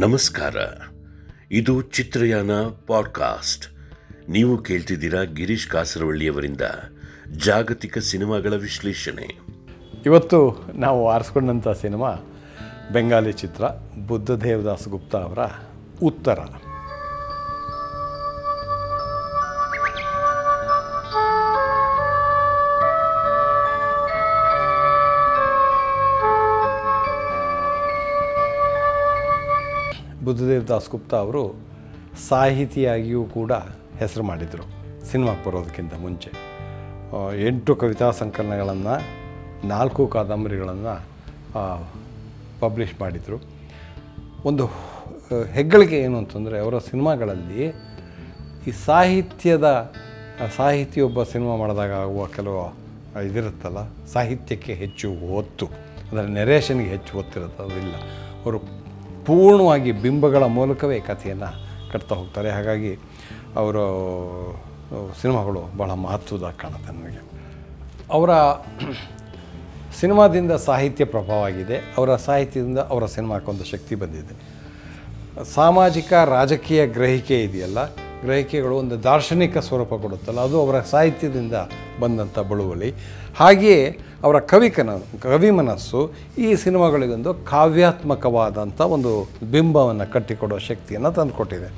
ನಮಸ್ಕಾರ. ಇದು ಚಿತ್ರಯಾನ ಪಾಡ್ಕಾಸ್ಟ್. ನೀವು ಕೇಳ್ತಿದ್ದೀರಾ ಗಿರೀಶ್ ಕಾಸರವಳ್ಳಿಯವರಿಂದ ಜಾಗತಿಕ ಸಿನಿಮಾಗಳ ವಿಶ್ಲೇಷಣೆ. ಇವತ್ತು ನಾವು ಆರಿಸ್ಕೊಂಡಂಥ ಸಿನಿಮಾ ಬೆಂಗಾಲಿ ಚಿತ್ರ ಬುದ್ಧ ದೇವದಾಸ್ ಗುಪ್ತಾ ಅವರ ಉತ್ತರ. ಬುದ್ಧದೇವ್ ದಾಸ್ ಗುಪ್ತಾ ಅವರು ಸಾಹಿತಿಯಾಗಿಯೂ ಕೂಡ ಹೆಸರು ಮಾಡಿದರು ಸಿನಿಮಾಕ್ಕೆ ಬರೋದಕ್ಕಿಂತ ಮುಂಚೆ. ಎಂಟು ಕವಿತಾ ಸಂಕಲನಗಳನ್ನು, ನಾಲ್ಕು ಕಾದಂಬರಿಗಳನ್ನು ಪಬ್ಲಿಷ್ ಮಾಡಿದರು. ಒಂದು ಹೆಗ್ಗಳಿಕೆ ಏನು ಅಂತಂದರೆ, ಅವರ ಸಿನಿಮಾಗಳಲ್ಲಿ ಈ ಸಾಹಿತ್ಯದ, ಸಾಹಿತಿಯೊಬ್ಬ ಸಿನಿಮಾ ಮಾಡಿದಾಗ ಆಗುವ ಕೆಲವು ಇದಿರುತ್ತಲ್ಲ, ಸಾಹಿತ್ಯಕ್ಕೆ ಹೆಚ್ಚು ಒತ್ತು, ಅಂದರೆ ನೆರೇಷನ್ಗೆ ಹೆಚ್ಚು ಒತ್ತಿರುತ್ತೆ ಅದಿಲ್ಲ. ಅವರು ಪೂರ್ಣವಾಗಿ ಬಿಂಬಗಳ ಮೂಲಕವೇ ಕಥೆಯನ್ನು ಕಟ್ತಾ ಹೋಗ್ತಾರೆ. ಹಾಗಾಗಿ ಅವರ ಸಿನಿಮಾಗಳು ಬಹಳ ಮಹತ್ವದ ಕಾಣುತ್ತೆ ನನಗೆ ಅವರ ಸಿನಿಮಾದಿಂದ ಸಾಹಿತ್ಯ ಪ್ರಭಾವ ಆಗಿದೆ ಅವರ ಸಾಹಿತ್ಯದಿಂದ ಅವರ ಸಿನಿಮಾಕ್ಕೊಂದು ಶಕ್ತಿ ಬಂದಿದೆ. ಸಾಮಾಜಿಕ, ರಾಜಕೀಯ ಗ್ರಹಿಕೆ ಇದೆಯಲ್ಲ ಗ್ರಹಿಕೆಗಳು ಒಂದು ದಾರ್ಶನಿಕ ಸ್ವರೂಪ ಕೊಡುತ್ತಲ್ಲ, ಅದು ಅವರ ಸಾಹಿತ್ಯದಿಂದ ಬಂದಂಥ ಬಳುವಳಿ. ಹಾಗೆಯೇ ಅವರ ಕವಿಕನ ಕವಿ ಮನಸ್ಸು ಈ ಸಿನಿಮಾಗಳಿಗೊಂದು ಕಾವ್ಯಾತ್ಮಕವಾದಂಥ ಒಂದು ಬಿಂಬವನ್ನು ಕಟ್ಟಿಕೊಡೋ ಶಕ್ತಿಯನ್ನು ತಂದುಕೊಟ್ಟಿದೆ.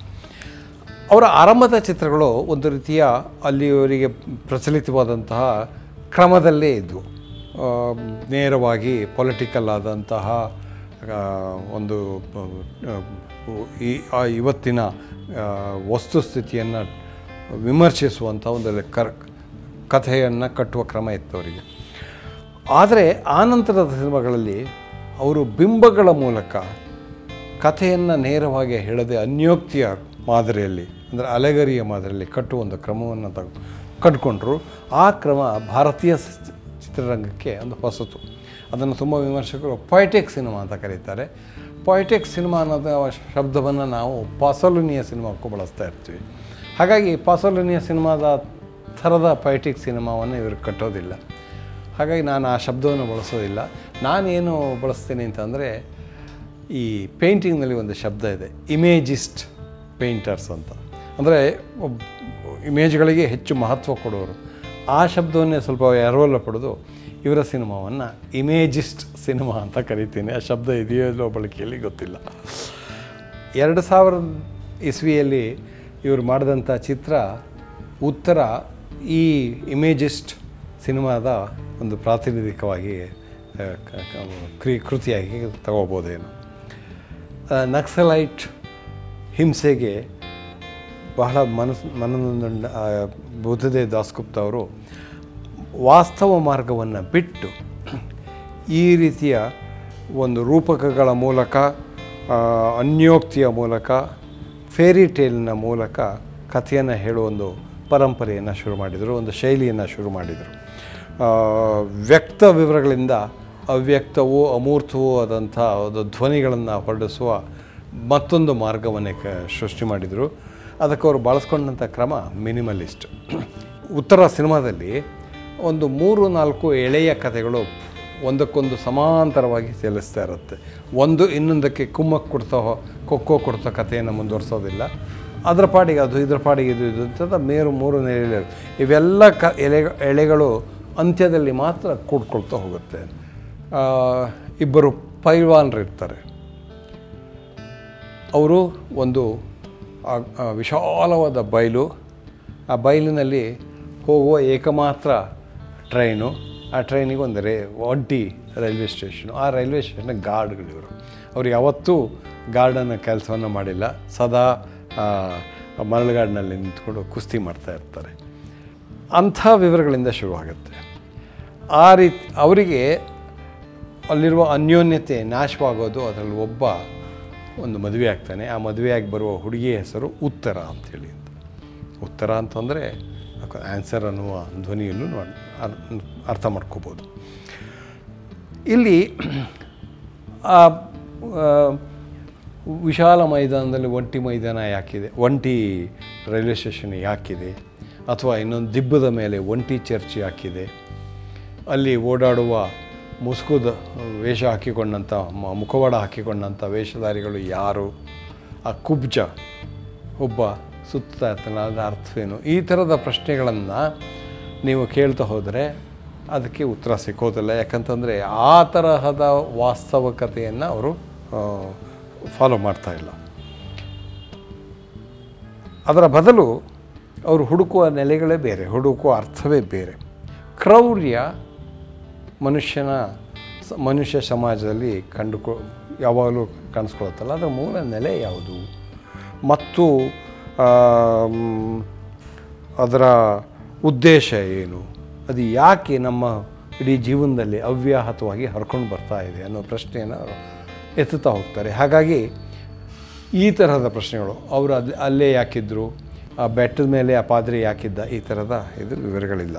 ಅವರ ಆರಂಭದ ಚಿತ್ರಗಳು ಒಂದು ರೀತಿಯ ಅಲ್ಲಿಯವರಿಗೆ ಪ್ರಚಲಿತವಾದಂತಹ ಕ್ರಮದಲ್ಲೇ ಇದ್ದವು ನೇರವಾಗಿ ಪೊಲಿಟಿಕಲ್ ಆದಂತಹ ಒಂದು ಈ ಇವತ್ತಿನ ವಸ್ತುಸ್ಥಿತಿಯನ್ನು ವಿಮರ್ಶಿಸುವಂಥ ಒಂದು ಕರ್ ಕಥೆಯನ್ನು ಕಟ್ಟುವ ಕ್ರಮ ಇತ್ತು ಅವರಿಗೆ. ಆದರೆ ನಂತರದ ಸಿನಿಮಾಗಳಲ್ಲಿ ಅವರು ಬಿಂಬಗಳ ಮೂಲಕ ಕಥೆಯನ್ನು ನೇರವಾಗಿ ಹೇಳದೆ ಅನ್ಯೋಕ್ತಿಯ ಮಾದರಿಯಲ್ಲಿ, ಅಂದರೆ ಅಲೆಗರಿಯ ಮಾದರಿಯಲ್ಲಿ ಕಟ್ಟುವ ಒಂದು ಕ್ರಮವನ್ನು ತಗ ಕಂಡುಕೊಂಡ್ರು ಆ ಕ್ರಮ ಭಾರತೀಯ ಚಿತ್ರರಂಗಕ್ಕೆ ಒಂದು ಹೊಸತು. ಅದನ್ನು ತುಂಬ ವಿಮರ್ಶಕರು ಪೊಯಿಟಿಕ್ ಸಿನಿಮಾ ಅಂತ ಕರೀತಾರೆ. ಪೊಯಿಟಿಕ್ ಸಿನಿಮಾ ಅನ್ನೋದು ಶಬ್ದವನ್ನು ನಾವು ಪಾಸಲುನಿಯ ಸಿನಿಮಾಕ್ಕೂ ಬಳಸ್ತಾ ಇರ್ತೀವಿ. ಹಾಗಾಗಿ ಪಾಸಲುನಿಯ ಸಿನಿಮಾದ ಥರದ ಪೊಯೆಟಿಕ್ ಸಿನಿಮಾವನ್ನು ಇವರು ಕಟ್ಟೋದಿಲ್ಲ. ಹಾಗಾಗಿ ನಾನು ಆ ಶಬ್ದವನ್ನು ಬಳಸೋದಿಲ್ಲ. ನಾನೇನು ಬಳಸ್ತೀನಿ ಅಂತಂದರೆ, ಈ ಪೇಂಟಿಂಗ್ನಲ್ಲಿ ಒಂದು ಶಬ್ದ ಇದೆ ಇಮೇಜಿಸ್ಟ್ ಪೇಂಟರ್ಸ್ ಅಂತ. ಅಂದರೆ ಇಮೇಜ್ಗಳಿಗೆ ಹೆಚ್ಚು ಮಹತ್ವ ಕೊಡೋರು. ಆ ಶಬ್ದವನ್ನೇ ಸ್ವಲ್ಪ ಎರವಲು ಪಡೆದು ಇವರ ಸಿನಿಮಾವನ್ನು ಇಮೇಜಿಸ್ಟ್ ಸಿನಿಮಾ ಅಂತ ಕರಿತೀನಿ. ಆ ಶಬ್ದ ಇದೆಯೋ ಇಲ್ಲೋ ಬಳಕೆಯಲ್ಲಿ ಗೊತ್ತಿಲ್ಲ. ಎರಡು ಸಾವಿರದ ಇಸ್ವಿಯಲ್ಲಿ ಇವರು ಮಾಡಿದಂಥ ಚಿತ್ರ ಉತ್ತರ ಈ ಇಮೇಜಿಸ್ಟ್ ಸಿನಿಮಾದ ಒಂದು ಪ್ರಾತಿನಿಧಿಕವಾಗಿ ಕ್ರಿ ಕೃತಿಯಾಗಿ ತಗೋಬೋದೇನು. ನಕ್ಸಲೈಟ್ ಹಿಂಸೆಗೆ ಬಹಳ ಮನಸ್, ಮನನೊಂದ ಬುದ್ಧದೇವ್ ದಾಸ್ಗುಪ್ತ ಅವರು ವಾಸ್ತವ ಮಾರ್ಗವನ್ನು ಬಿಟ್ಟು ಈ ರೀತಿಯ ಒಂದು ರೂಪಕಗಳ ಮೂಲಕ ಅನ್ಯೋಕ್ತಿಯ ಮೂಲಕ ಫೇರಿ ಟೇಲ್ನ ಮೂಲಕ ಕಥೆಯನ್ನು ಹೇಳುವ ಒಂದು ಪರಂಪರೆಯನ್ನು ಶುರು ಮಾಡಿದರು, ಒಂದು ಶೈಲಿಯನ್ನು ಶುರು ಮಾಡಿದರು. ವ್ಯಕ್ತ ವಿವರಗಳಿಂದ ಅವ್ಯಕ್ತವೋ ಅಮೂರ್ತವೋ ಆದಂಥ ಒಂದು ಧ್ವನಿಗಳನ್ನು ಹೊರಡಿಸುವ ಮತ್ತೊಂದು ಮಾರ್ಗವನ್ನೇ ಕ, ಸೃಷ್ಟಿ ಮಾಡಿದರು. ಅದಕ್ಕೆ ಅವರು ಬಳಸ್ಕೊಂಡಂಥ ಕ್ರಮ ಮಿನಿಮಲಿಸ್ಟ್. ಉತ್ತರ ಸಿನಿಮಾದಲ್ಲಿ ಒಂದು ಮೂರು ನಾಲ್ಕು ಎಳೆಯ ಕಥೆಗಳು ಒಂದಕ್ಕೊಂದು ಸಮಾಂತರವಾಗಿ ಚಲಿಸ್ತಾ ಇರುತ್ತೆ. ಒಂದು ಇನ್ನೊಂದಕ್ಕೆ ಕುಮ್ಮಕ್ಕೆ ಕೊಡ್ತಾ ಕೊಕ್ಕೋ ಕೊಡ್ತಾ ಕಥೆಯನ್ನು ಮುಂದುವರಿಸೋದಿಲ್ಲ. ಅದರ ಪಾಡಿಗೆ ಅದು, ಇದರ ಪಾಡಿಗೆ ಇದು ಇದು ಅಂತ ಮೇರು ಮೂರು ಎಳೆ ಇವೆಲ್ಲ ಕ, ಎಲೆ, ಎಳೆಗಳು ಅಂತ್ಯದಲ್ಲಿ ಮಾತ್ರ ಕೂಡ್ಕೊಳ್ತಾ ಹೋಗುತ್ತೆ. ಇಬ್ಬರು ಪೈಲ್ವಾನ್ರು ಇರ್ತಾರೆ. ಅವರು ಒಂದು ವಿಶಾಲವಾದ ಬಯಲು. ಆ ಬಯಲಿನಲ್ಲಿ ಹೋಗುವ ಏಕಮಾತ್ರ ಟ್ರೈನು, ಆ ಟ್ರೈನಿಗೆ ಒಂದು ರೇ, ಒಂಟಿ ರೈಲ್ವೆ ಸ್ಟೇಷನು. ಆ ರೈಲ್ವೆ ಸ್ಟೇಷನ್ನ ಗಾರ್ಡ್ಗಳಿವರು ಅವರು ಯಾವತ್ತೂ ಗಾರ್ಡನ್ನ ಕೆಲಸವನ್ನು ಮಾಡಿಲ್ಲ. ಸದಾ ಮರಳುಗಾಡಿನಲ್ಲಿ ನಿಂತ್ಕೊಂಡು ಕುಸ್ತಿ ಮಾಡ್ತಾ ಇರ್ತಾರೆ. ಅಂಥ ವಿವರಗಳಿಂದ ಶುರುವಾಗುತ್ತೆ. ಆ ರೀತಿ, ಅವರಿಗೆ ಅಲ್ಲಿರುವ ಅನ್ಯೋನ್ಯತೆ ನಾಶವಾಗೋದು ಅದರಲ್ಲಿ ಒಬ್ಬ ಒಂದು ಮದುವೆ ಆಗ್ತಾನೆ ಆ ಮದುವೆಯಾಗಿ ಬರುವ ಹುಡುಗಿಯ ಹೆಸರು ಉತ್ತರ ಅಂಥೇಳಿ ಅಂತ. ಉತ್ತರ ಅಂತಂದರೆ ಆನ್ಸರ್ ಅನ್ನುವ ಧ್ವನಿಯನ್ನು ಅರ್ಥ ಮಾಡ್ಕೋಬೋದು. ಇಲ್ಲಿ, ಆ ವಿಶಾಲ ಮೈದಾನದಲ್ಲಿ ಒಂಟಿ ಮೈದಾನ ಯಾಕಿದೆ? ಒಂಟಿ ರೈಲ್ವೆ ಸ್ಟೇಷನ್ ಯಾಕಿದೆ? ಅಥವಾ ಇನ್ನೊಂದು ದಿಬ್ಬದ ಮೇಲೆ ಒಂಟಿ ಚರ್ಚ್ ಯಾಕಿದೆ? ಅಲ್ಲಿ ಓಡಾಡುವ ಮುಸುಕುದ ವೇಷ ಹಾಕಿಕೊಂಡಂಥ ಮುಖವಾಡ ಹಾಕಿಕೊಂಡಂಥ ವೇಷಧಾರಿಗಳು ಯಾರು? ಆ ಕುಬ್ಜ, ಒಬ್ಬ ಸುತ್ತ ಇರ್ತಾನೆ ಅದರ ಅರ್ಥವೇನು? ಈ ಥರದ ಪ್ರಶ್ನೆಗಳನ್ನು ನೀವು ಕೇಳ್ತಾ ಹೋದರೆ ಅದಕ್ಕೆ ಉತ್ತರ ಸಿಕ್ಕೋದಿಲ್ಲ. ಯಾಕಂತಂದರೆ ಆ ತರಹದ ವಾಸ್ತವಿಕತೆಯನ್ನು ಅವರು ಫಾಲೋ ಮಾಡ್ತಾ ಇಲ್ಲ. ಅದರ ಬದಲು ಅವರು ಹುಡುಕುವ ನೆಲೆಗಳೇ ಬೇರೆ, ಹುಡುಕುವ ಅರ್ಥವೇ ಬೇರೆ. ಕ್ರೌರ್ಯ ಮನುಷ್ಯನ, ಮನುಷ್ಯ ಸಮಾಜದಲ್ಲಿ ಕಂಡುಕೊ, ಯಾವಾಗಲೂ ಕಾಣಿಸ್ಕೊಳತ್ತಲ್ಲ ಅದರ ಮೂಲ ನೆಲೆ ಯಾವುದು? ಮತ್ತು ಅದರ ಉದ್ದೇಶ ಏನು? ಅದು ಯಾಕೆ ನಮ್ಮ ಇಡೀ ಜೀವನದಲ್ಲಿ ಅವ್ಯಾಹತವಾಗಿ ಹರ್ಕೊಂಡು ಬರ್ತಾ ಇದೆ ಅನ್ನೋ ಪ್ರಶ್ನೆಯನ್ನು ಎತ್ತುತ್ತಾ ಹೋಗ್ತಾರೆ. ಹಾಗಾಗಿ ಈ ತರಹದ ಪ್ರಶ್ನೆಗಳು, ಅವರು ಅಲ್ಲಿ ಅಲ್ಲೇ ಯಾಕಿದ್ರು, ಆ ಬೆಟ್ಟದ ಮೇಲೆ ಆ ಪಾದ್ರೆ ಯಾಕಿದ್ದ, ಈ ಥರದ ಇದು ವಿವರಗಳಿಲ್ಲ.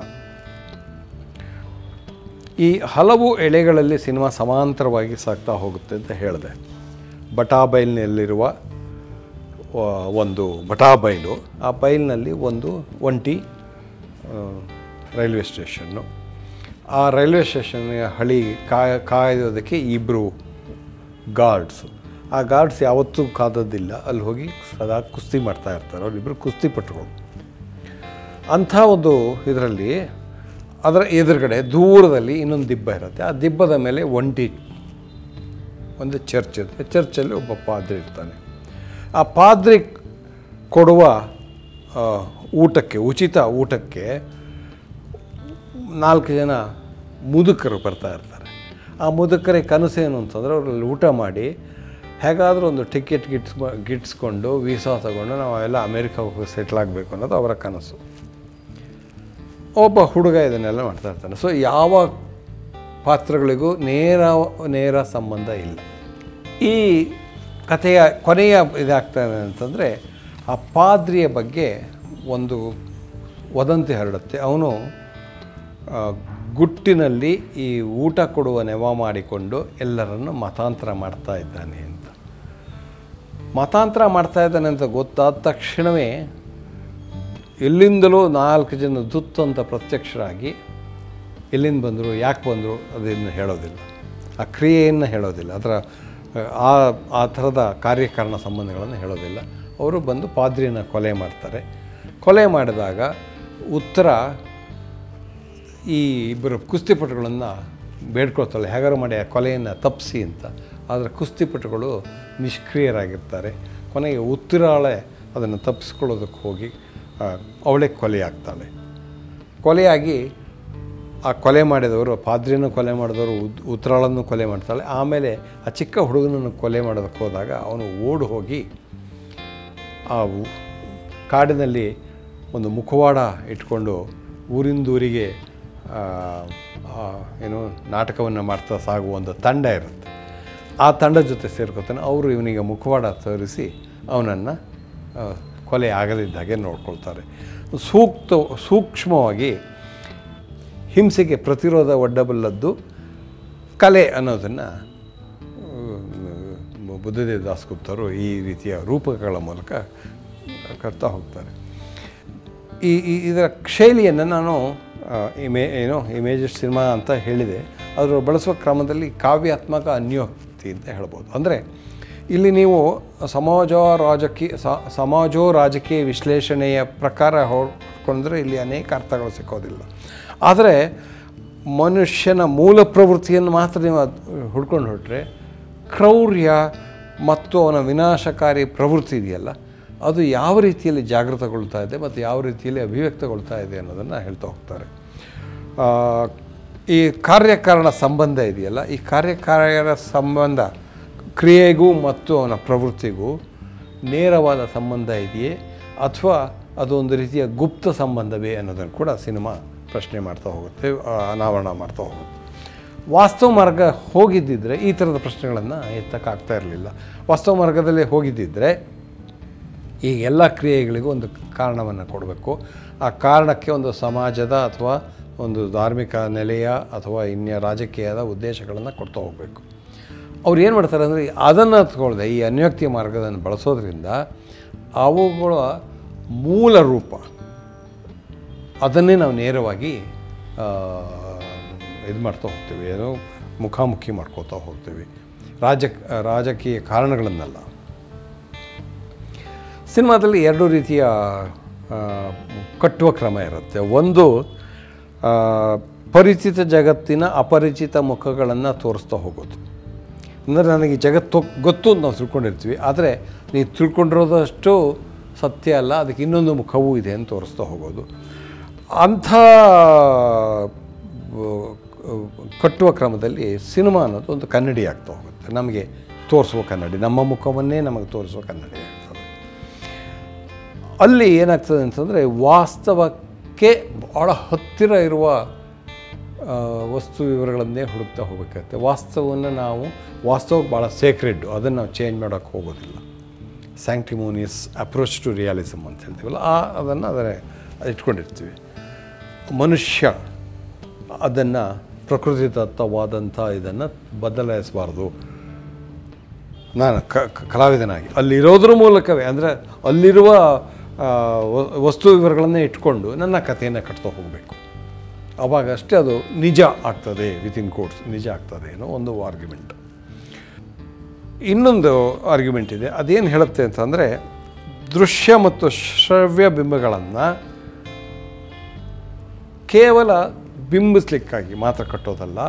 ಈ ಹಲವು ಎಳೆಗಳಲ್ಲಿ ಸಿನಿಮಾ ಸಮಾಂತರವಾಗಿ ಸಾಗ್ತಾ ಹೋಗುತ್ತೆ ಅಂತ ಹೇಳಿದೆ. ಬಟಾಬೈಲ್ನಲ್ಲಿರುವ ಆ, ಬಟಾ ಬೈಲು. ಆ ಬೈಲ್ನಲ್ಲಿ ಒಂದು ಒಂಟಿ ರೈಲ್ವೆ ಸ್ಟೇಷನ್ನು. ಆ ರೈಲ್ವೆ ಸ್ಟೇಷನ್ ಹಳಿ ಕಾಯ ಕಾಯೋದಕ್ಕೆ ಇಬ್ಬರು ಗಾರ್ಡ್ಸ್. ಆ ಗಾರ್ಡ್ಸ್ ಯಾವತ್ತೂ ಕಾದೋದಿಲ್ಲ ಅಲ್ಲಿ ಹೋಗಿ ಸದಾ ಕುಸ್ತಿ ಮಾಡ್ತಾ ಇರ್ತಾರೆ. ಅವರಿಬ್ಬರು ಕುಸ್ತಿಪಟುಗಳು ಅಂಥ ಒಂದು ಇದರಲ್ಲಿ ಅದರ ಎದುರುಗಡೆ ದೂರದಲ್ಲಿ ಇನ್ನೊಂದು ದಿಬ್ಬ ಇರುತ್ತೆ. ಆ ದಿಬ್ಬದ ಮೇಲೆ ಒಂಟಿ ಒಂದು ಚರ್ಚ್ ಇರುತ್ತೆ. ಚರ್ಚಲ್ಲಿ ಒಬ್ಬ ಪಾದ್ರಿ ಇರ್ತಾನೆ. ಆ ಪಾದ್ರಿ ಕೊಡುವ ಊಟಕ್ಕೆ, ಉಚಿತ ಊಟಕ್ಕೆ ನಾಲ್ಕು ಜನ ಮುದುಕರು ಬರ್ತಾ ಇರ್ತಾರೆ. ಆ ಮುದುಕರಿಗೆ ಏನು ಅಂತಂದರೆ ಅವರಲ್ಲಿ ಊಟ ಮಾಡಿ, ಹೇಗಾದರೂ ಒಂದು ಟಿಕೆಟ್ ಗಿಟ್ಸ್ ಗಿಟ್ಸ್ಕೊಂಡು ವೀಸಾ ತಗೊಂಡು ನಾವು ಎಲ್ಲ ಅಮೇರಿಕಾ ಹೋಗಿ ಸೆಟ್ಲ್ ಆಗಬೇಕು ಅನ್ನೋದು ಅವರ ಕನಸು. ಒಬ್ಬ ಹುಡುಗ ಇದನ್ನೆಲ್ಲ ಮಾಡ್ತಾ ಇರ್ತಾನೆ. ಸೊ ಯಾವ ಪಾತ್ರಗಳಿಗೂ ನೇರ ನೇರ ಸಂಬಂಧ ಇಲ್ಲ. ಈ ಕಥೆಯ ಕೊನೆಯ ಇದಾಗ್ತಾನೆ ಅಂತಂದರೆ ಆ ಪಾದ್ರಿಯ ಬಗ್ಗೆ ಒಂದು ವದಂತಿ ಹರಡುತ್ತೆ. ಅವನು ಗುಟ್ಟಿನಲ್ಲಿ ಈ ಊಟ ಕೊಡುವ ನೆವ ಮಾಡಿಕೊಂಡು ಎಲ್ಲರನ್ನು ಮತಾಂತರ ಮಾಡ್ತಾ ಇದ್ದಾನೆ ಅಂತ. ಮತಾಂತರ ಮಾಡ್ತಾ ಇದ್ದಾನೆ ಅಂತ ಗೊತ್ತಾದ ತಕ್ಷಣವೇ ಎಲ್ಲಿಂದಲೂ ನಾಲ್ಕು ಜನ ದುತ್ತು ಅಂತ ಪ್ರತ್ಯಕ್ಷರಾಗಿ ಎಲ್ಲಿಂದ ಬಂದರು, ಯಾಕೆ ಬಂದರು ಅದನ್ನು ಹೇಳೋದಿಲ್ಲ. ಆ ಕ್ರಿಯೆಯನ್ನು ಹೇಳೋದಿಲ್ಲ. ಅದರ ಆ ಆ ಥರದ ಕಾರ್ಯಕಾರಣ ಸಂಬಂಧಗಳನ್ನು ಹೇಳೋದಿಲ್ಲ. ಅವರು ಬಂದು ಪಾದ್ರಿಯನ್ನು ಕೊಲೆ ಮಾಡ್ತಾರೆ. ಕೊಲೆ ಮಾಡಿದಾಗ ಉತ್ತರ ಈ ಇಬ್ಬರು ಕುಸ್ತಿಪಟುಗಳನ್ನು ಬೇಡ್ಕೊಳ್ತಾಳೆ. ಹೇಗಾರು ಮಾಡಿ ಆ ಕೊಲೆಯನ್ನು ತಪ್ಪಿಸಿ ಅಂತ. ಆದರೆ ಕುಸ್ತಿಪಟುಗಳು ನಿಷ್ಕ್ರಿಯರಾಗಿರ್ತಾರೆ. ಕೊನೆಗೆ ಉತ್ತರಾಳೆ ಅದನ್ನು ತಪ್ಪಿಸ್ಕೊಳ್ಳೋದಕ್ಕೆ ಹೋಗಿ ಅವಳೆ ಕೊಲೆಯಾಗ್ತಾಳೆ. ಕೊಲೆಯಾಗಿ ಆ ಕೊಲೆ ಮಾಡಿದವರು ಪಾದ್ರಿಯನ್ನು ಕೊಲೆ ಮಾಡಿದವರು ಉತ್ತರಾಳನ್ನು ಕೊಲೆ ಮಾಡ್ತಾಳೆ. ಆಮೇಲೆ ಆ ಚಿಕ್ಕ ಹುಡುಗನನ್ನು ಕೊಲೆ ಮಾಡೋದಕ್ಕೆ ಹೋದಾಗ ಅವನು ಓಡಿ ಹೋಗಿ ಆ ಕಾಡಿನಲ್ಲಿ ಒಂದು ಮುಖವಾಡ ಇಟ್ಕೊಂಡು ಊರಿಂದೂರಿಗೆ ಏನು ನಾಟಕವನ್ನು ಮಾಡ್ತಾ ಸಾಗುವ ಒಂದು ತಂಡ ಇರುತ್ತೆ. ಆ ತಂಡದ ಜೊತೆ ಸೇರ್ಕೊತಾನೆ. ಅವರು ಇವನಿಗೆ ಮುಖವಾಡ ತೋರಿಸಿ ಅವನನ್ನು ಕೊಲೆ ಆಗದಿದ್ದಾಗೆ ನೋಡ್ಕೊಳ್ತಾರೆ. ಸೂಕ್ತ, ಸೂಕ್ಷ್ಮವಾಗಿ ಹಿಂಸೆಗೆ ಪ್ರತಿರೋಧ ಒಡ್ಡಬಲ್ಲದ್ದು ಕಲೆ ಅನ್ನೋದನ್ನು ಬುದ್ಧದೇವ ದಾಸ್ಗುಪ್ತರು ಈ ರೀತಿಯ ರೂಪಕಗಳ ಮೂಲಕ ಕರ್ತಾ ಹೋಗ್ತಾರೆ. ಈ ಇದರ ಶೈಲಿಯನ್ನು ನಾನು ಇಮೇ, ಏನು, ಇಮೇಜಸ್ ಸಿನಿಮಾ ಅಂತ ಹೇಳಿದೆ. ಅದರ ಬಳಸುವ ಕ್ರಮದಲ್ಲಿ ಕಾವ್ಯಾತ್ಮಕ ಅನ್ಯೋಕ್ತಿ ಅಂತ ಹೇಳ್ಬೋದು. ಅಂದರೆ ಇಲ್ಲಿ ನೀವು ಸಮಾಜ ರಾಜಕೀಯ ಸಮಾಜೋ ರಾಜಕೀಯ ವಿಶ್ಲೇಷಣೆಯ ಪ್ರಕಾರ ಹೊಡ್ಕೊಂಡ್ರೆ ಇಲ್ಲಿ ಅನೇಕ ಅರ್ಥಗಳು ಸಿಕ್ಕೋದಿಲ್ಲ. ಆದರೆ ಮನುಷ್ಯನ ಮೂಲ ಪ್ರವೃತ್ತಿಯನ್ನು ಮಾತ್ರ ನೀವು ಹುಡ್ಕೊಂಡು ಹೊರಟ್ರೆ ಕ್ರೌರ್ಯ ಮತ್ತು ಅವನ ವಿನಾಶಕಾರಿ ಪ್ರವೃತ್ತಿ ಇದೆಯಲ್ಲ, ಅದು ಯಾವ ರೀತಿಯಲ್ಲಿ ಜಾಗೃತಗೊಳ್ತಾ ಇದೆ ಮತ್ತು ಯಾವ ರೀತಿಯಲ್ಲಿ ಅಭಿವ್ಯಕ್ತಗೊಳ್ತಾ ಇದೆ ಅನ್ನೋದನ್ನು ಹೇಳ್ತಾ ಹೋಗ್ತಾರೆ. ಈ ಕಾರ್ಯಕಾರಣ ಸಂಬಂಧ ಇದೆಯಲ್ಲ, ಈ ಕಾರ್ಯಕಾರಣ ಸಂಬಂಧ ಕ್ರಿಯೆಗೂ ಮತ್ತು ಅವನ ಪ್ರವೃತ್ತಿಗೂ ನೇರವಾದ ಸಂಬಂಧ ಇದೆಯೇ ಅಥವಾ ಅದೊಂದು ರೀತಿಯ ಗುಪ್ತ ಸಂಬಂಧವೇ ಅನ್ನೋದನ್ನು ಕೂಡ ಸಿನಿಮಾ ಪ್ರಶ್ನೆ ಮಾಡ್ತಾ ಹೋಗುತ್ತೆ ಅನಾವರಣ ಮಾಡ್ತಾ ಹೋಗುತ್ತೆ. ವಾಸ್ತವ ಮಾರ್ಗ ಹೋಗಿದ್ದಿದ್ರೆ ಈ ಥರದ ಪ್ರಶ್ನೆಗಳನ್ನು ಎತ್ತಕ್ಕಾಗ್ತಾ ಇರಲಿಲ್ಲ. ವಾಸ್ತವ ಮಾರ್ಗದಲ್ಲಿ ಹೋಗಿದ್ದಿದ್ರೆ ಈ ಎಲ್ಲ ಕ್ರಿಯೆಗಳಿಗೂ ಒಂದು ಕಾರಣವನ್ನು ಕೊಡಬೇಕು. ಆ ಕಾರಣಕ್ಕೆ ಒಂದು ಸಮಾಜದ ಅಥವಾ ಒಂದು ಧಾರ್ಮಿಕ ನೆಲೆಯ ಅಥವಾ ಇನ್ಯ ರಾಜಕೀಯದ ಉದ್ದೇಶಗಳನ್ನು ಕೊಡ್ತಾ ಹೋಗಬೇಕು. ಅವ್ರು ಏನು ಮಾಡ್ತಾರೆ ಅಂದರೆ, ಅದನ್ನು ತಗೊಳ್ಳದೆ ಈ ಅನ್ಯೋಕ್ತಿ ಮಾರ್ಗವನ್ನು ಬಳಸೋದ್ರಿಂದ ಅವುಗಳ ಮೂಲ ರೂಪ ಅದನ್ನೇ ನಾವು ನೇರವಾಗಿ ಇದು ಮಾಡ್ತಾ ಹೋಗ್ತೀವಿ. ಏನು ಮುಖಾಮುಖಿ ಮಾಡ್ಕೋತಾ ಹೋಗ್ತೀವಿ. ರಾಜ, ರಾಜಕೀಯ ಕಾರಣಗಳನ್ನೆಲ್ಲ. ಸಿನಿಮಾದಲ್ಲಿ ಎರಡು ರೀತಿಯ ಕಟ್ಟುವ ಕ್ರಮ ಇರುತ್ತೆ. ಒಂದು ಪರಿಚಿತ ಜಗತ್ತಿನ ಅಪರಿಚಿತ ಮುಖಗಳನ್ನು ತೋರಿಸ್ತಾ ಹೋಗೋದು. ಅಂದರೆ ನನಗೆ ಜಗತ್ತು ಗೊತ್ತು ಅಂತ ನಾವು ತಿಳ್ಕೊಂಡಿರ್ತೀವಿ. ಆದರೆ ನೀವು ತಿಳ್ಕೊಂಡಿರೋದಷ್ಟು ಸತ್ಯ ಅಲ್ಲ, ಅದಕ್ಕೆ ಇನ್ನೊಂದು ಮುಖವೂ ಇದೆ ಅಂತ ತೋರಿಸ್ತಾ ಹೋಗೋದು. ಅಂಥ ಕಟ್ಟುವ ಕ್ರಮದಲ್ಲಿ ಸಿನಿಮಾ ಅನ್ನೋದು ಒಂದು ಕನ್ನಡಿ ಆಗ್ತಾ ಹೋಗುತ್ತೆ. ನಮಗೆ ತೋರಿಸುವ ಕನ್ನಡಿ, ನಮ್ಮ ಮುಖವನ್ನೇ ನಮಗೆ ತೋರಿಸುವ ಕನ್ನಡಿ ಆಗ್ತದೆ. ಅಲ್ಲಿ ಏನಾಗ್ತದೆ ಅಂತಂದರೆ ವಾಸ್ತವಕ್ಕೆ ಭಾಳ ಹತ್ತಿರ ಇರುವ ವಸ್ತು ವಿವರಗಳನ್ನೇ ಹುಡುಕ್ತಾ ಹೋಗಬೇಕಾಗುತ್ತೆ. ವಾಸ್ತವವನ್ನು ನಾವು, ವಾಸ್ತವಕ್ಕೆ ಭಾಳ ಸೇಕ್ರೆಡ್ ಅದನ್ನು ನಾವು ಚೇಂಜ್ ಮಾಡೋಕ್ಕೆ ಹೋಗೋದಿಲ್ಲ. ಸ್ಯಾಂಕ್ಟಿಮೋನಿಯಸ್ ಅಪ್ರೋಚ್ ಟು ರಿಯಾಲಿಸಮ್ ಅಂತ ಹೇಳ್ತೀವಲ್ಲ, ಆ, ಅದನ್ನು ಅದರ, ಇಟ್ಕೊಂಡಿರ್ತೀವಿ. ಮನುಷ್ಯ ಅದನ್ನು ಪ್ರಕೃತಿದತ್ತವಾದಂಥ ಇದನ್ನು ಬದಲಾಯಿಸಬಾರ್ದು. ನಾನು ಕ ಕಲಾವಿದನಾಗಿ. ಅಲ್ಲಿರೋದ್ರ ಮೂಲಕವೇ, ಅಂದರೆ ಅಲ್ಲಿರುವ ವಸ್ತು ವಿವರಗಳನ್ನೇ ಇಟ್ಕೊಂಡು ನನ್ನ ಕಥೆಯನ್ನು ಕಟ್ತಾ ಹೋಗಬೇಕು. ಅವಾಗಷ್ಟೇ ಅಷ್ಟೇ ಅದು ನಿಜ ಆಗ್ತದೆ ವಿತಿನ್ ಕೋರ್ಟ್ಸ್ ನಿಜ ಆಗ್ತದೆ ಅನ್ನೋ ಒಂದು ಆರ್ಗ್ಯುಮೆಂಟ್ ಇನ್ನೊಂದು ಆರ್ಗ್ಯುಮೆಂಟ್ ಇದೆ, ಅದೇನು ಹೇಳುತ್ತೆ ಅಂತಂದರೆ, ದೃಶ್ಯ ಮತ್ತು ಶ್ರವ್ಯ ಬಿಂಬಗಳನ್ನು ಕೇವಲ ಬಿಂಬಿಸ್ಲಿಕ್ಕಾಗಿ ಮಾತ್ರ ಕಟ್ಟೋದಲ್ಲ,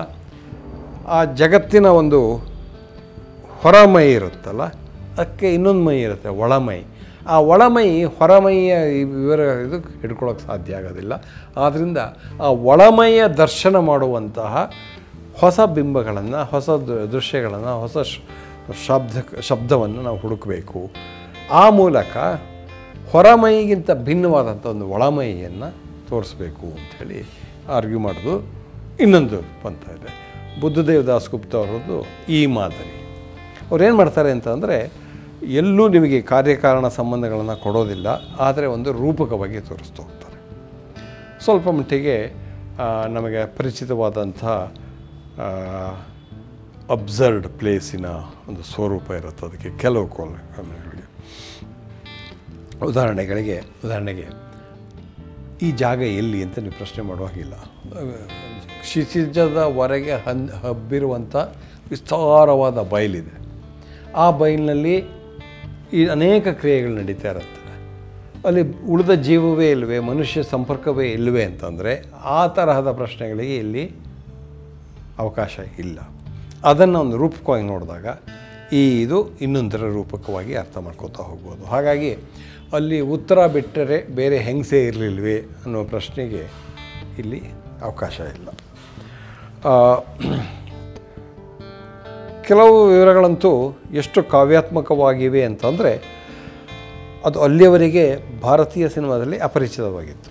ಆ ಜಗತ್ತಿನ ಒಂದು ಹೊರಮೈ ಇರುತ್ತಲ್ಲ, ಅದಕ್ಕೆ ಇನ್ನೊಂದು ಮೈ ಇರುತ್ತೆ, ಒಳಮೈ. ಆ ಒಳಮೈ, ಹೊರಮೈಯ ವಿವರ ಇದು ಹಿಡ್ಕೊಳ್ಳೋಕೆ ಸಾಧ್ಯ ಆಗೋದಿಲ್ಲ. ಆದ್ದರಿಂದ ಆ ಒಳಮೈಯ ದರ್ಶನ ಮಾಡುವಂತಹ ಹೊಸ ಬಿಂಬಗಳನ್ನು, ಹೊಸ ದೃಶ್ಯಗಳನ್ನು, ಹೊಸ ಶಬ್ದ, ಶಬ್ದವನ್ನು ನಾವು ಹುಡುಕಬೇಕು. ಆ ಮೂಲಕ ಹೊರಮೈಗಿಂತ ಭಿನ್ನವಾದಂಥ ಒಂದು ಒಳಮೈಯನ್ನು ತೋರಿಸ್ಬೇಕು ಅಂಥೇಳಿ ಆರ್ಗ್ಯೂ ಮಾಡೋದು ಇನ್ನೊಂದು ಪಂಥ ಇದೆ. ಬುದ್ಧದೇವ್ ದಾಸ್ ಗುಪ್ತ ಅವರದ್ದು ಈ ಮಾದರಿ. ಅವ್ರೇನು ಮಾಡ್ತಾರೆ ಅಂತಂದರೆ ಎಲ್ಲೂ ನಿಮಗೆ ಕಾರ್ಯಕಾರಣ ಸಂಬಂಧಗಳನ್ನು ಕೊಡೋದಿಲ್ಲ, ಆದರೆ ಒಂದು ರೂಪಕವಾಗಿ ತೋರಿಸ್ತಾ ಹೋಗ್ತಾರೆ. ಸ್ವಲ್ಪ ಮಟ್ಟಿಗೆ ನಮಗೆ ಪರಿಚಿತವಾದಂಥ ಅಬ್ಸರ್ಡ್ ಪ್ಲೇಸಿನ ಒಂದು ಸ್ವರೂಪ ಇರುತ್ತೆ ಅದಕ್ಕೆ ಕೆಲವು ಕೋಲಗಳಿಗೆ ಉದಾಹರಣೆಗಳಿಗೆ, ಉದಾಹರಣೆಗೆ ಈ ಜಾಗ ಎಲ್ಲಿ ಅಂತ ನೀವು ಪ್ರಶ್ನೆ ಮಾಡುವಾಗಿಲ್ಲ ಕ್ಷಿತಿಜದವರೆಗೆ ಹನ್, ಹಬ್ಬಿರುವಂಥ ವಿಸ್ತಾರವಾದ ಬಯಲಿದೆ. ಆ ಬಯಲಿನಲ್ಲಿ ಈ ಅನೇಕ ಕ್ರಿಯೆಗಳು ನಡೀತಾ ಇರುತ್ತೆ. ಅಲ್ಲಿ ಉಳಿದ ಜೀವವೇ ಇಲ್ಲವೇ ಮನುಷ್ಯ ಸಂಪರ್ಕವೇ ಇಲ್ಲವೇ ಅಂತಂದರೆ ಆ ತರಹದ ಪ್ರಶ್ನೆಗಳಿಗೆ ಇಲ್ಲಿ ಅವಕಾಶ ಇಲ್ಲ. ಅದನ್ನು ಒಂದು ರೂಪಕವಾಗಿ ನೋಡಿದಾಗ ಈ ಇದು ಇನ್ನೊಂದರ ರೂಪಕವಾಗಿ ಅರ್ಥ ಮಾಡ್ಕೋತಾ ಹೋಗ್ಬೋದು. ಹಾಗಾಗಿ ಅಲ್ಲಿ ಉತ್ತರ ಬಿಟ್ಟರೆ ಬೇರೆ ಹೆಂಗಸೇ ಇರಲಿಲ್ವೇ ಅನ್ನೋ ಪ್ರಶ್ನೆಗೆ ಇಲ್ಲಿ ಅವಕಾಶ ಇಲ್ಲ. ಕೆಲವು ವಿವರಗಳಂತೂ ಎಷ್ಟು ಕಾವ್ಯಾತ್ಮಕವಾಗಿವೆ ಅಂತಂದರೆ ಅದು ಅಲ್ಲಿಯವರಿಗೆ ಭಾರತೀಯ ಸಿನಿಮಾದಲ್ಲಿ ಅಪರಿಚಿತವಾಗಿತ್ತು.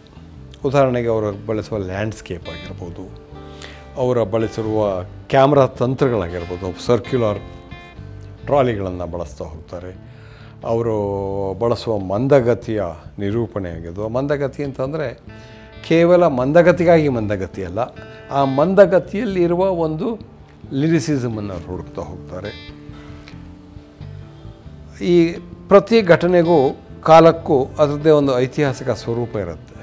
ಉದಾಹರಣೆಗೆ ಅವರು ಬಳಸುವ ಲ್ಯಾಂಡ್ಸ್ಕೇಪ್ ಆಗಿರ್ಬೋದು, ಅವರ ಬಳಸಿರುವ ಕ್ಯಾಮ್ರಾ ತಂತ್ರಗಳಾಗಿರ್ಬೋದು, ಸರ್ಕ್ಯುಲರ್ ಟ್ರಾಲಿಗಳನ್ನು ಬಳಸ್ತಾ ಹೋಗ್ತಾರೆ. ಅವರು ಬಳಸುವ ಮಂದಗತಿಯ ನಿರೂಪಣೆ ಆಗಿದ್ದು, ಮಂದಗತಿ ಅಂತಂದರೆ ಕೇವಲ ಮಂದಗತಿಗಾಗಿ ಮಂದಗತಿ ಅಲ್ಲ, ಆ ಮಂದಗತಿಯಲ್ಲಿರುವ ಒಂದು ಲಿರಿಸಿಸಮನ್ನು ಹುಡುಕ್ತಾ ಹೋಗ್ತಾರೆ. ಈ ಪ್ರತಿ ಘಟನೆಗೂ ಕಾಲಕ್ಕೂ ಅದರದ್ದೇ ಒಂದು ಐತಿಹಾಸಿಕ ಸ್ವರೂಪ ಇರುತ್ತೆ.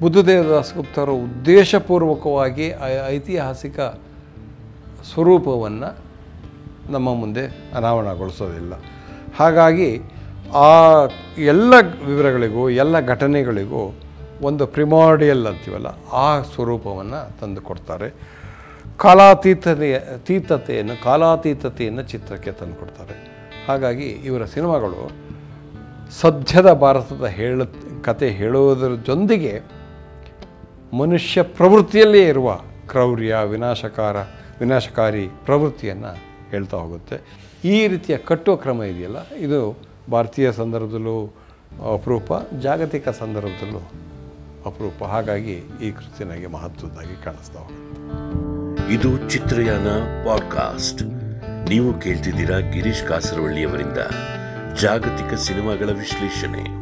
ಬುದ್ಧದೇವ ದಾಸಗುಪ್ತರು ಉದ್ದೇಶಪೂರ್ವಕವಾಗಿ ಐತಿಹಾಸಿಕ ಸ್ವರೂಪವನ್ನು ನಮ್ಮ ಮುಂದೆ ಅನಾವರಣಗೊಳಿಸೋದಿಲ್ಲ. ಹಾಗಾಗಿ ಆ ಎಲ್ಲ ವಿವರಗಳಿಗೂ, ಎಲ್ಲ ಘಟನೆಗಳಿಗೂ ಒಂದು ಪ್ರಿಮಾರ್ಡಿಯಲ್ ಅಂತೀವಲ್ಲ, ಆ ಸ್ವರೂಪವನ್ನು ತಂದು ಕೊಡ್ತಾರೆ. ಕಾಲಾತೀತತೆಯ ತೀತತೆಯನ್ನು, ಕಾಲಾತೀತತೆಯನ್ನು ಚಿತ್ರಕ್ಕೆ ತಂದು ಕೊಡ್ತಾರೆ. ಹಾಗಾಗಿ ಇವರ ಸಿನಿಮಾಗಳು ಸದ್ಯದ ಭಾರತದ ಹೇಳ, ಕತೆ ಹೇಳುವುದರ ಜೊತೆಗೆ ಮನುಷ್ಯ ಪ್ರವೃತ್ತಿಯಲ್ಲೇ ಇರುವ ಕ್ರೌರ್ಯ, ವಿನಾಶಕಾರ, ವಿನಾಶಕಾರಿ ಪ್ರವೃತ್ತಿಯನ್ನು ಹೇಳ್ತಾ ಹೋಗುತ್ತೆ. ಈ ರೀತಿಯ ಕಟ್ಟುವ ಕ್ರಮ ಇದೆಯಲ್ಲ? ಇದು ಭಾರತೀಯ ಸಂದರ್ಭದಲ್ಲೂ ಅಪರೂಪ, ಜಾಗತಿಕ ಸಂದರ್ಭದಲ್ಲೂ ಅಪರೂಪ. ಹಾಗಾಗಿ ಈ ಕೃತಿ ನನಗೆ ಮಹತ್ವದ್ದಾಗಿ ಕಾಣಿಸ್ತಾ ಇದು ಚಿತ್ರಯಾನ ಪಾಡ್ಕಾಸ್ಟ್. ನೀವು ಕೇಳ್ತಿದ್ದೀರಾ ಗಿರೀಶ್ ಕಾಸರವಳ್ಳಿಯವರಿಂದ ಜಾಗತಿಕ ಸಿನಿಮಾಗಳ ವಿಶ್ಲೇಷಣೆ.